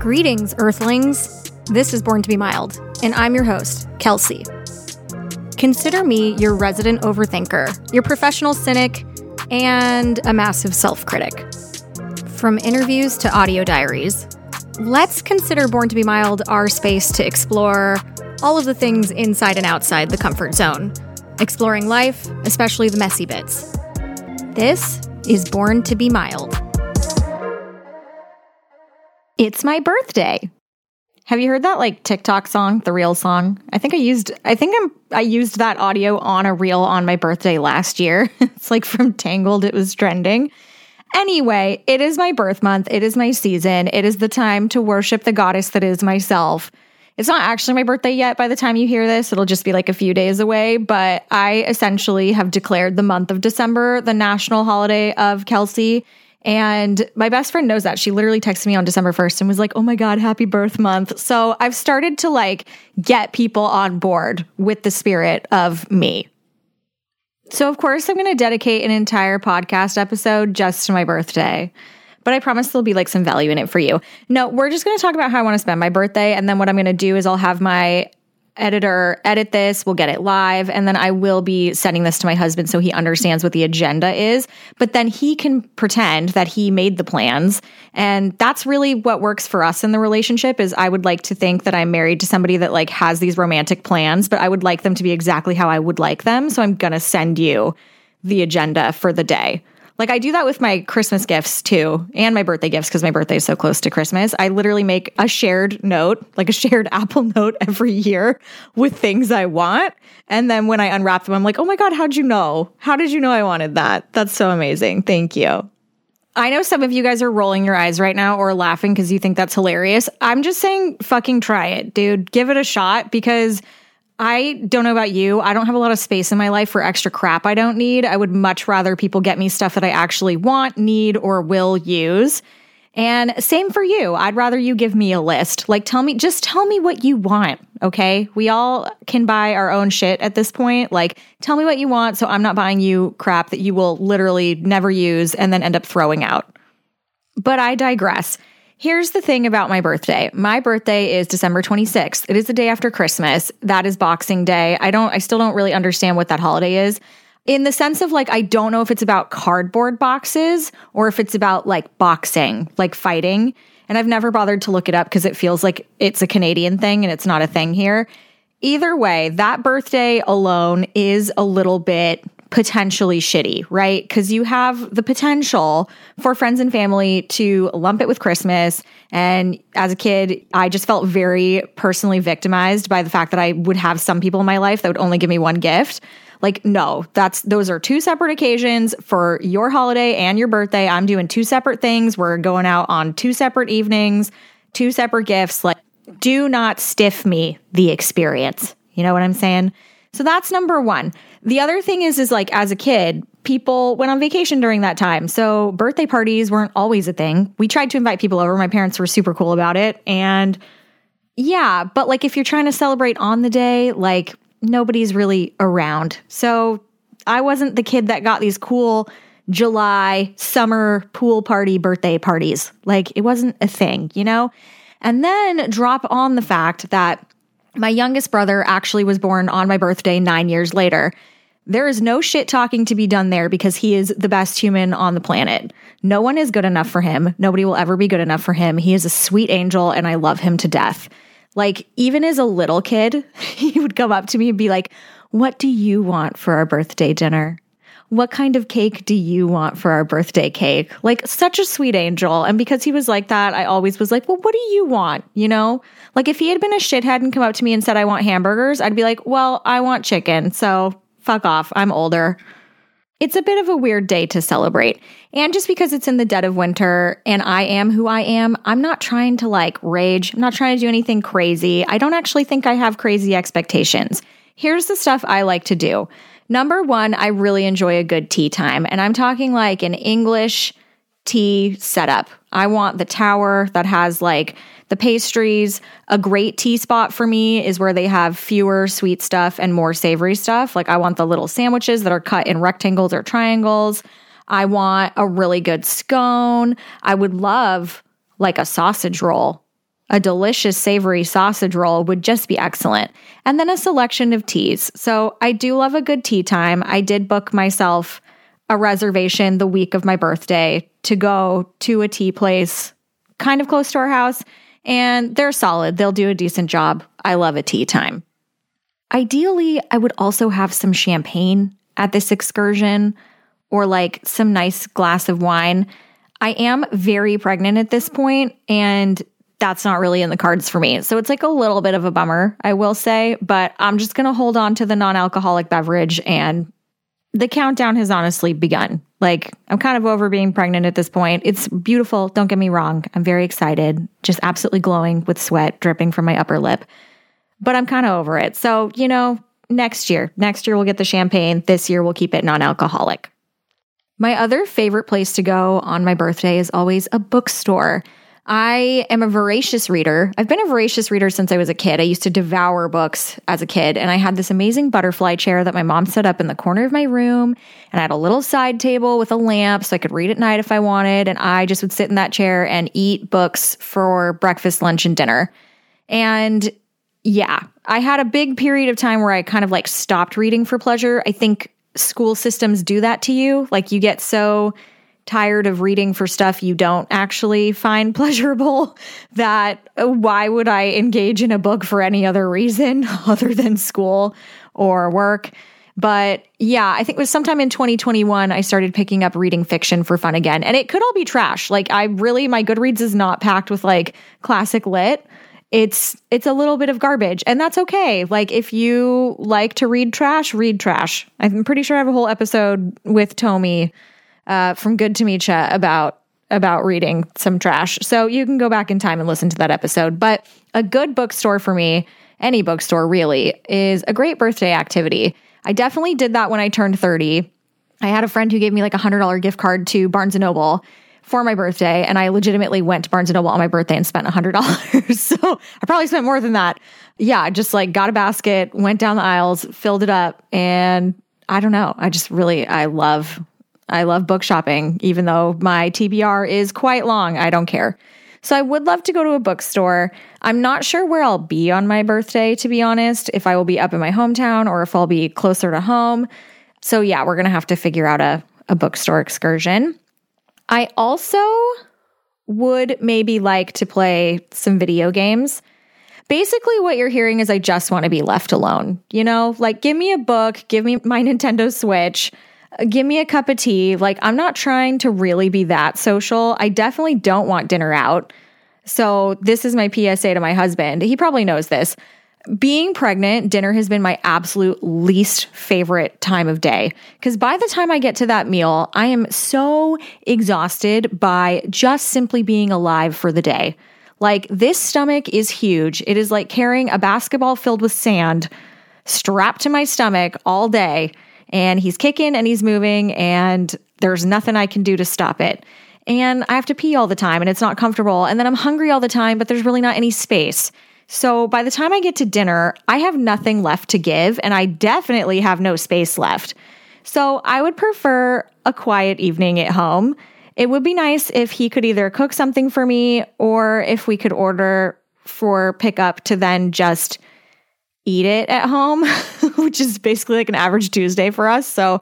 Greetings, Earthlings. This is Born to Be Mild, and I'm your host, Kelsey. Consider me your resident overthinker, your professional cynic, and a massive self critic. From interviews to audio diaries, let's consider Born to Be Mild our space to explore all of the things inside and outside the comfort zone, exploring life, especially the messy bits. This is Born to Be Mild. It's my birthday. Have you heard that like TikTok song, the real song? I think I used I think I'm I used that audio on a reel on my birthday last year. it's like from Tangled it was trending. Anyway, it is my birth month. It is my season. It is the time to worship the goddess that is myself. It's not actually my birthday yet by the time you hear this. It'll just be like a few days away, but I essentially have declared the month of December the national holiday of Kelsey. And my best friend knows that. She literally texted me on December 1st and was like, "Oh my god, happy birth month." So, I've started to like get people on board with the spirit of me. So, of course, I'm going to dedicate an entire podcast episode just to my birthday. But I promise there'll be like some value in it for you. No, we're just going to talk about how I want to spend my birthday. And then what I'm going to do is I'll have my editor edit this, we'll get it live, and then I will be sending this to my husband so he understands what the agenda is. But then he can pretend that he made the plans. And that's really what works for us in the relationship is I would like to think that I'm married to somebody that like has these romantic plans, but I would like them to be exactly how I would like them. So I'm going to send you the agenda for the day. Like I do that with my Christmas gifts too, and my birthday gifts because my birthday is so close to Christmas. I literally make a shared note, like a shared Apple note every year with things I want. And then when I unwrap them, I'm like, oh my God, how'd you know? How did you know I wanted that? That's so amazing. Thank you. I know some of you guys are rolling your eyes right now or laughing because you think that's hilarious. I'm just saying, fucking try it, dude. Give it a shot because I don't know about you. I don't have a lot of space in my life for extra crap I don't need. I would much rather people get me stuff that I actually want, need, or will use. And same for you. I'd rather you give me a list. Like, tell me, just tell me what you want. Okay. We all can buy our own shit at this point. Like, tell me what you want so I'm not buying you crap that you will literally never use and then end up throwing out. But I digress. Here's the thing about my birthday. My birthday is December 26th. It is the day after Christmas. That is Boxing Day. I don't I still don't really understand what that holiday is. In the sense of like I don't know if it's about cardboard boxes or if it's about like boxing, like fighting. And I've never bothered to look it up because it feels like it's a Canadian thing and it's not a thing here. Either way, that birthday alone is a little bit potentially shitty, right? Because you have the potential for friends and family to lump it with Christmas. And as a kid, I just felt very personally victimized by the fact that I would have some people in my life that would only give me one gift. Like, no, that's those are two separate occasions for your holiday and your birthday. I'm doing two separate things. We're going out on two separate evenings, two separate gifts. Like, do not stiff me the experience. You know what I'm saying? So that's number one. The other thing is, is like as a kid, people went on vacation during that time. So birthday parties weren't always a thing. We tried to invite people over. My parents were super cool about it. And yeah, but like if you're trying to celebrate on the day, like nobody's really around. So I wasn't the kid that got these cool July summer pool party birthday parties. Like it wasn't a thing, you know? And then drop on the fact that my youngest brother actually was born on my birthday nine years later. There is no shit talking to be done there because he is the best human on the planet. No one is good enough for him. Nobody will ever be good enough for him. He is a sweet angel and I love him to death. Like, even as a little kid, he would come up to me and be like, What do you want for our birthday dinner? what kind of cake do you want for our birthday cake? Like such a sweet angel. And because he was like that, I always was like, well, what do you want? You know, like if he had been a shithead and come up to me and said, I want hamburgers, I'd be like, well, I want chicken. So fuck off. I'm older. It's a bit of a weird day to celebrate. And just because it's in the dead of winter and I am who I am, I'm not trying to like rage. I'm not trying to do anything crazy. I don't actually think I have crazy expectations. Here's the stuff I like to do. Number one, I really enjoy a good tea time. And I'm talking like an English tea setup. I want the tower that has like the pastries. A great tea spot for me is where they have fewer sweet stuff and more savory stuff. Like I want the little sandwiches that are cut in rectangles or triangles. I want a really good scone. I would love like a sausage roll a delicious savory sausage roll would just be excellent. And then a selection of teas. So I do love a good tea time. I did book myself a reservation the week of my birthday to go to a tea place kind of close to our house. And they're solid, they'll do a decent job. I love a tea time. Ideally, I would also have some champagne at this excursion or like some nice glass of wine. I am very pregnant at this point, and that's not really in the cards for me. So it's like a little bit of a bummer, I will say, but I'm just going to hold on to the non alcoholic beverage. And the countdown has honestly begun. Like, I'm kind of over being pregnant at this point. It's beautiful. Don't get me wrong. I'm very excited, just absolutely glowing with sweat dripping from my upper lip. But I'm kind of over it. So, you know, next year, next year we'll get the champagne. This year we'll keep it non alcoholic. My other favorite place to go on my birthday is always a bookstore. I am a voracious reader. I've been a voracious reader since I was a kid. I used to devour books as a kid, and I had this amazing butterfly chair that my mom set up in the corner of my room. And I had a little side table with a lamp so I could read at night if I wanted. And I just would sit in that chair and eat books for breakfast, lunch, and dinner. And yeah, I had a big period of time where I kind of like stopped reading for pleasure. I think school systems do that to you. Like you get so tired of reading for stuff you don't actually find pleasurable that uh, why would I engage in a book for any other reason other than school or work? But yeah, I think it was sometime in 2021 I started picking up reading fiction for fun again. And it could all be trash. Like I really my Goodreads is not packed with like classic lit it's it's a little bit of garbage and that's okay like if you like to read trash read trash i'm pretty sure i have a whole episode with tommy uh, from good to meet ya about about reading some trash so you can go back in time and listen to that episode but a good bookstore for me any bookstore really is a great birthday activity i definitely did that when i turned 30 i had a friend who gave me like a $100 gift card to barnes and noble for my birthday, and I legitimately went to Barnes Noble on my birthday and spent a hundred dollars. so I probably spent more than that. Yeah, I just like got a basket, went down the aisles, filled it up, and I don't know. I just really I love I love book shopping, even though my TBR is quite long. I don't care. So I would love to go to a bookstore. I'm not sure where I'll be on my birthday, to be honest, if I will be up in my hometown or if I'll be closer to home. So yeah, we're gonna have to figure out a, a bookstore excursion. I also would maybe like to play some video games. Basically, what you're hearing is I just want to be left alone. You know, like give me a book, give me my Nintendo Switch, give me a cup of tea. Like, I'm not trying to really be that social. I definitely don't want dinner out. So, this is my PSA to my husband. He probably knows this being pregnant, dinner has been my absolute least favorite time of day. Because by the time I get to that meal, I am so exhausted by just simply being alive for the day. Like, this stomach is huge. It is like carrying a basketball filled with sand strapped to my stomach all day. And he's kicking and he's moving, and there's nothing I can do to stop it. And I have to pee all the time, and it's not comfortable. And then I'm hungry all the time, but there's really not any space. So by the time I get to dinner, I have nothing left to give, and I definitely have no space left. So I would prefer a quiet evening at home. It would be nice if he could either cook something for me or if we could order for pickup to then just eat it at home, which is basically like an average Tuesday for us. So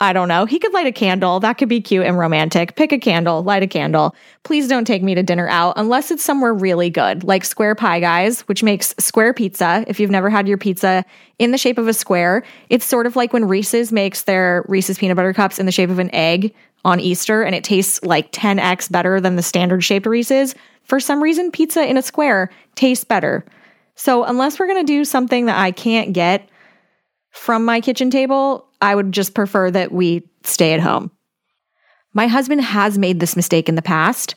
I don't know. He could light a candle. That could be cute and romantic. Pick a candle, light a candle. Please don't take me to dinner out unless it's somewhere really good, like Square Pie Guys, which makes square pizza. If you've never had your pizza in the shape of a square, it's sort of like when Reese's makes their Reese's peanut butter cups in the shape of an egg on Easter and it tastes like 10x better than the standard shaped Reese's. For some reason, pizza in a square tastes better. So, unless we're going to do something that I can't get from my kitchen table, I would just prefer that we stay at home. My husband has made this mistake in the past.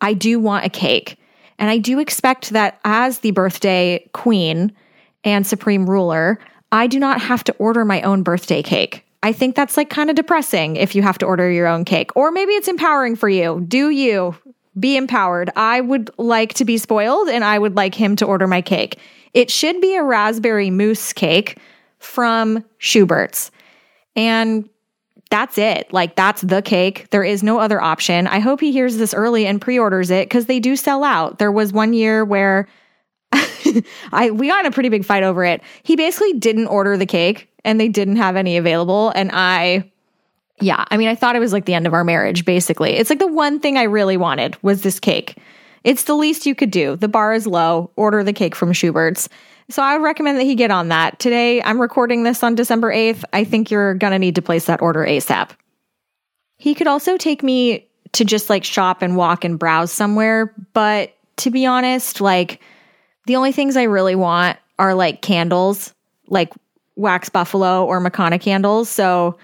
I do want a cake. And I do expect that as the birthday queen and supreme ruler, I do not have to order my own birthday cake. I think that's like kind of depressing if you have to order your own cake. Or maybe it's empowering for you. Do you be empowered? I would like to be spoiled and I would like him to order my cake. It should be a raspberry mousse cake from Schubert's. And that's it. Like that's the cake. There is no other option. I hope he hears this early and pre-orders it cuz they do sell out. There was one year where I we got in a pretty big fight over it. He basically didn't order the cake and they didn't have any available and I yeah, I mean I thought it was like the end of our marriage basically. It's like the one thing I really wanted was this cake. It's the least you could do. The bar is low. Order the cake from Schubert's. So I would recommend that he get on that. Today, I'm recording this on December 8th. I think you're going to need to place that order ASAP. He could also take me to just like shop and walk and browse somewhere. But to be honest, like the only things I really want are like candles, like wax buffalo or Makana candles. So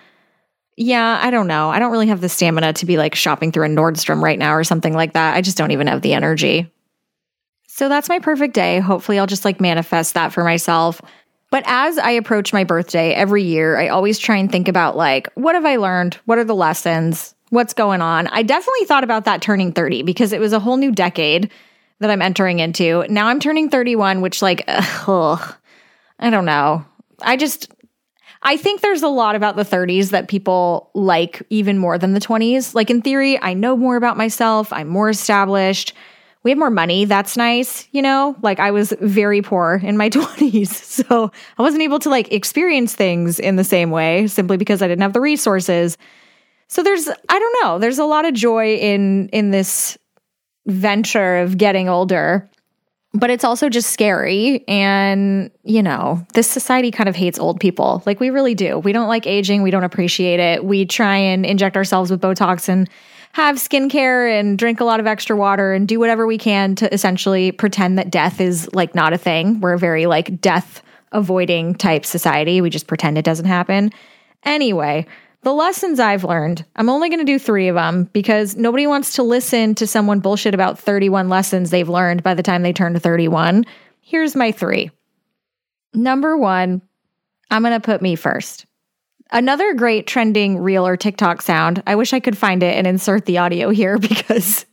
yeah, I don't know. I don't really have the stamina to be like shopping through a Nordstrom right now or something like that. I just don't even have the energy. So that's my perfect day. Hopefully, I'll just like manifest that for myself. But as I approach my birthday every year, I always try and think about like, what have I learned? What are the lessons? What's going on? I definitely thought about that turning 30 because it was a whole new decade that I'm entering into. Now I'm turning 31, which like, ugh, I don't know. I just, I think there's a lot about the 30s that people like even more than the 20s. Like in theory, I know more about myself, I'm more established we have more money. That's nice. You know, like I was very poor in my 20s. So I wasn't able to like experience things in the same way simply because I didn't have the resources. So there's, I don't know, there's a lot of joy in, in this venture of getting older but it's also just scary. And, you know, this society kind of hates old people. Like, we really do. We don't like aging. We don't appreciate it. We try and inject ourselves with Botox and have skincare and drink a lot of extra water and do whatever we can to essentially pretend that death is like not a thing. We're a very like death avoiding type society. We just pretend it doesn't happen. Anyway, the lessons I've learned, I'm only going to do three of them because nobody wants to listen to someone bullshit about 31 lessons they've learned by the time they turn 31. Here's my three. Number one, I'm going to put me first. Another great trending reel or TikTok sound. I wish I could find it and insert the audio here because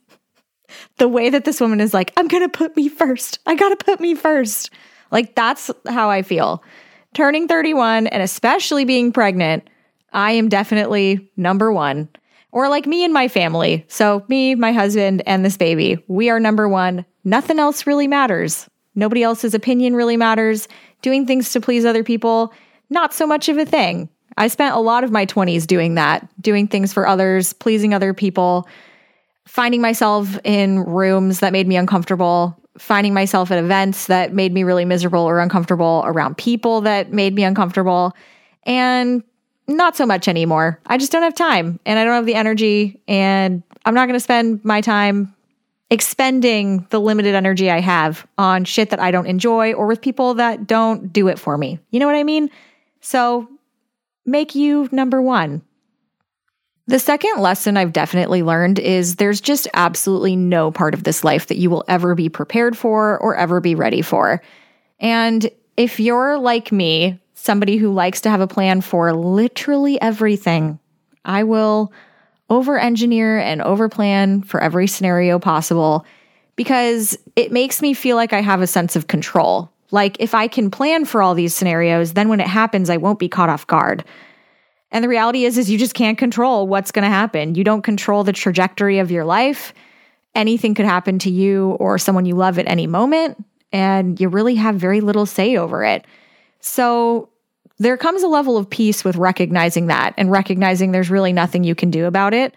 the way that this woman is like, I'm going to put me first. I got to put me first. Like, that's how I feel. Turning 31 and especially being pregnant, I am definitely number one. Or like me and my family. So, me, my husband, and this baby, we are number one. Nothing else really matters. Nobody else's opinion really matters. Doing things to please other people, not so much of a thing. I spent a lot of my 20s doing that, doing things for others, pleasing other people, finding myself in rooms that made me uncomfortable, finding myself at events that made me really miserable or uncomfortable, around people that made me uncomfortable, and not so much anymore. I just don't have time and I don't have the energy, and I'm not going to spend my time expending the limited energy I have on shit that I don't enjoy or with people that don't do it for me. You know what I mean? So make you number one. The second lesson I've definitely learned is there's just absolutely no part of this life that you will ever be prepared for or ever be ready for. And if you're like me, somebody who likes to have a plan for literally everything, I will over engineer and over plan for every scenario possible because it makes me feel like I have a sense of control. Like if I can plan for all these scenarios, then when it happens, I won't be caught off guard. And the reality is is you just can't control what's going to happen. You don't control the trajectory of your life. Anything could happen to you or someone you love at any moment, and you really have very little say over it. So there comes a level of peace with recognizing that and recognizing there's really nothing you can do about it.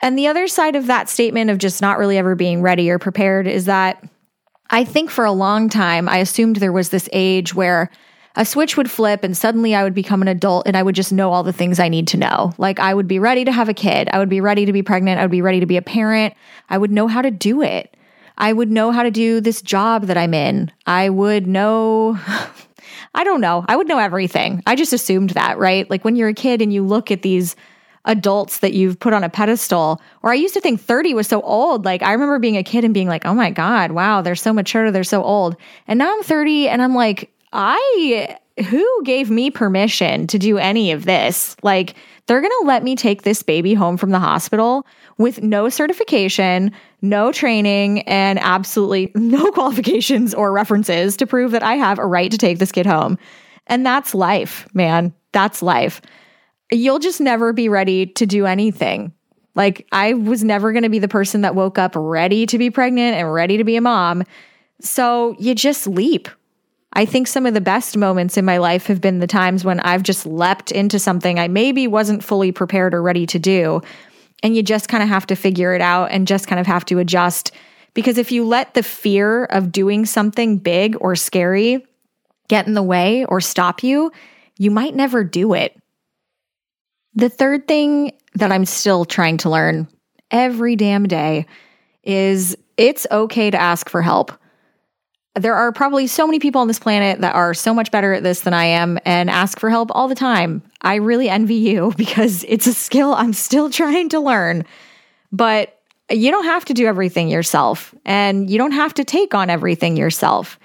And the other side of that statement of just not really ever being ready or prepared is that I think for a long time, I assumed there was this age where a switch would flip and suddenly I would become an adult and I would just know all the things I need to know. Like I would be ready to have a kid. I would be ready to be pregnant. I would be ready to be a parent. I would know how to do it. I would know how to do this job that I'm in. I would know. I don't know. I would know everything. I just assumed that, right? Like when you're a kid and you look at these adults that you've put on a pedestal. Or I used to think 30 was so old. Like I remember being a kid and being like, oh my God, wow, they're so mature, they're so old. And now I'm 30 and I'm like, I, who gave me permission to do any of this? Like, they're going to let me take this baby home from the hospital with no certification, no training, and absolutely no qualifications or references to prove that I have a right to take this kid home. And that's life, man. That's life. you'll just never be ready to do anything. Like, I was never going to be the person that woke up ready to be pregnant and ready to be a mom. So you just leap. I think some of the best moments in my life have been the times when I've just leapt into something I maybe wasn't fully prepared or ready to do. And you just kind of have to figure it out and just kind of have to adjust. Because if you let the fear of doing something big or scary get in the way or stop you, you might never do it. The third thing that I'm still trying to learn every damn day is it's okay to ask for help. There are probably so many people on this planet that are so much better at this than I am and ask for help all the time. I really envy you because it's a skill I'm still trying to learn. But you don't have to do everything yourself and you don't have to take on everything yourself.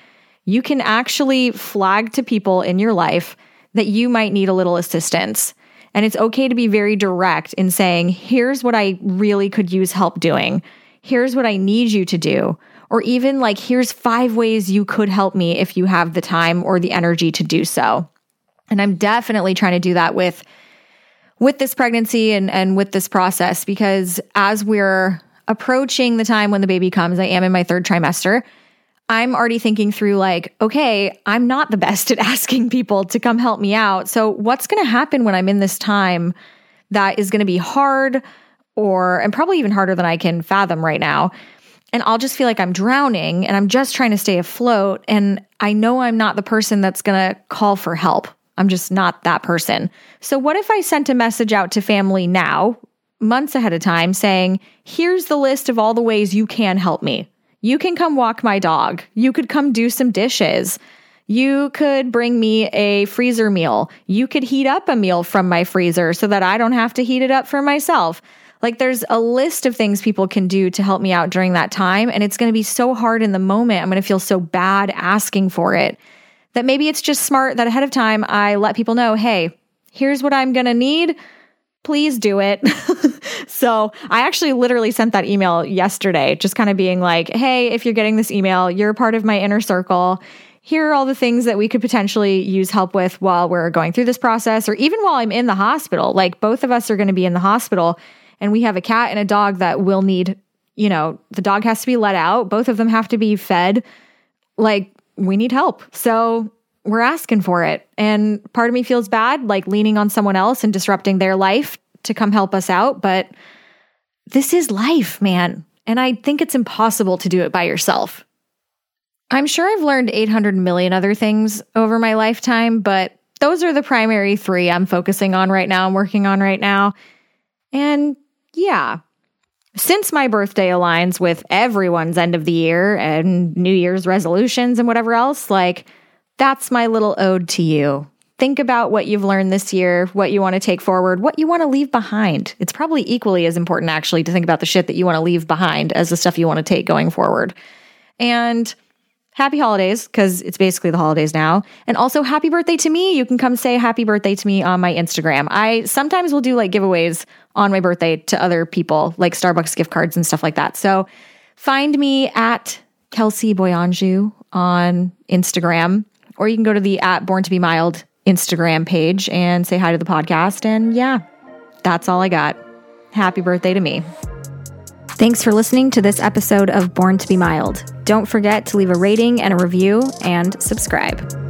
You can actually flag to people in your life that you might need a little assistance. And it's okay to be very direct in saying, here's what I really could use help doing. Here's what I need you to do. Or even like, here's five ways you could help me if you have the time or the energy to do so. And I'm definitely trying to do that with with this pregnancy and and with this process because as we're approaching the time when the baby comes, I am in my third trimester. I'm already thinking through, like, okay, I'm not the best at asking people to come help me out. So, what's going to happen when I'm in this time that is going to be hard or, and probably even harder than I can fathom right now? And I'll just feel like I'm drowning and I'm just trying to stay afloat. And I know I'm not the person that's going to call for help. I'm just not that person. So, what if I sent a message out to family now, months ahead of time, saying, here's the list of all the ways you can help me? You can come walk my dog. You could come do some dishes. You could bring me a freezer meal. You could heat up a meal from my freezer so that I don't have to heat it up for myself. Like there's a list of things people can do to help me out during that time. And it's going to be so hard in the moment. I'm going to feel so bad asking for it that maybe it's just smart that ahead of time I let people know, hey, here's what I'm going to need please do it. so I actually literally sent that email yesterday, just kind of being like, hey, if you're getting this email, you're part of my inner circle. Here are all the things that we could potentially use help with while we're going through this process, or even while I'm in the hospital. Like both of us are going to be in the hospital, and we have a cat and a dog that will need, you know, the dog has to be let out. Both of them have to be fed. Like we need help. So we're asking for it. And part of me feels bad, like leaning on someone else and disrupting their life to come help us out. But this is life, man. And I think it's impossible to do it by yourself. I'm sure I've learned 800 million other things over my lifetime, but those are the primary three I'm focusing on right now, I'm working on right now. And yeah, since my birthday aligns with everyone's end of the year and New Year's resolutions and whatever else, like, that's my little ode to you. Think about what you've learned this year, what you want to take forward, what you want to leave behind. It's probably equally as important, actually, to think about the shit that you want to leave behind as the stuff you want to take going forward. And happy holidays, because it's basically the holidays now. And also, happy birthday to me. You can come say happy birthday to me on my Instagram. I sometimes will do like giveaways on my birthday to other people, like Starbucks gift cards and stuff like that. So find me at Kelsey Boyanju on Instagram or you can go to the at Born to Be Mild Instagram page and say hi to the podcast. And yeah, that's all I got. Happy birthday to me. Thanks for listening to this episode of Born to Be Mild. Don't forget to leave a rating and a review and subscribe.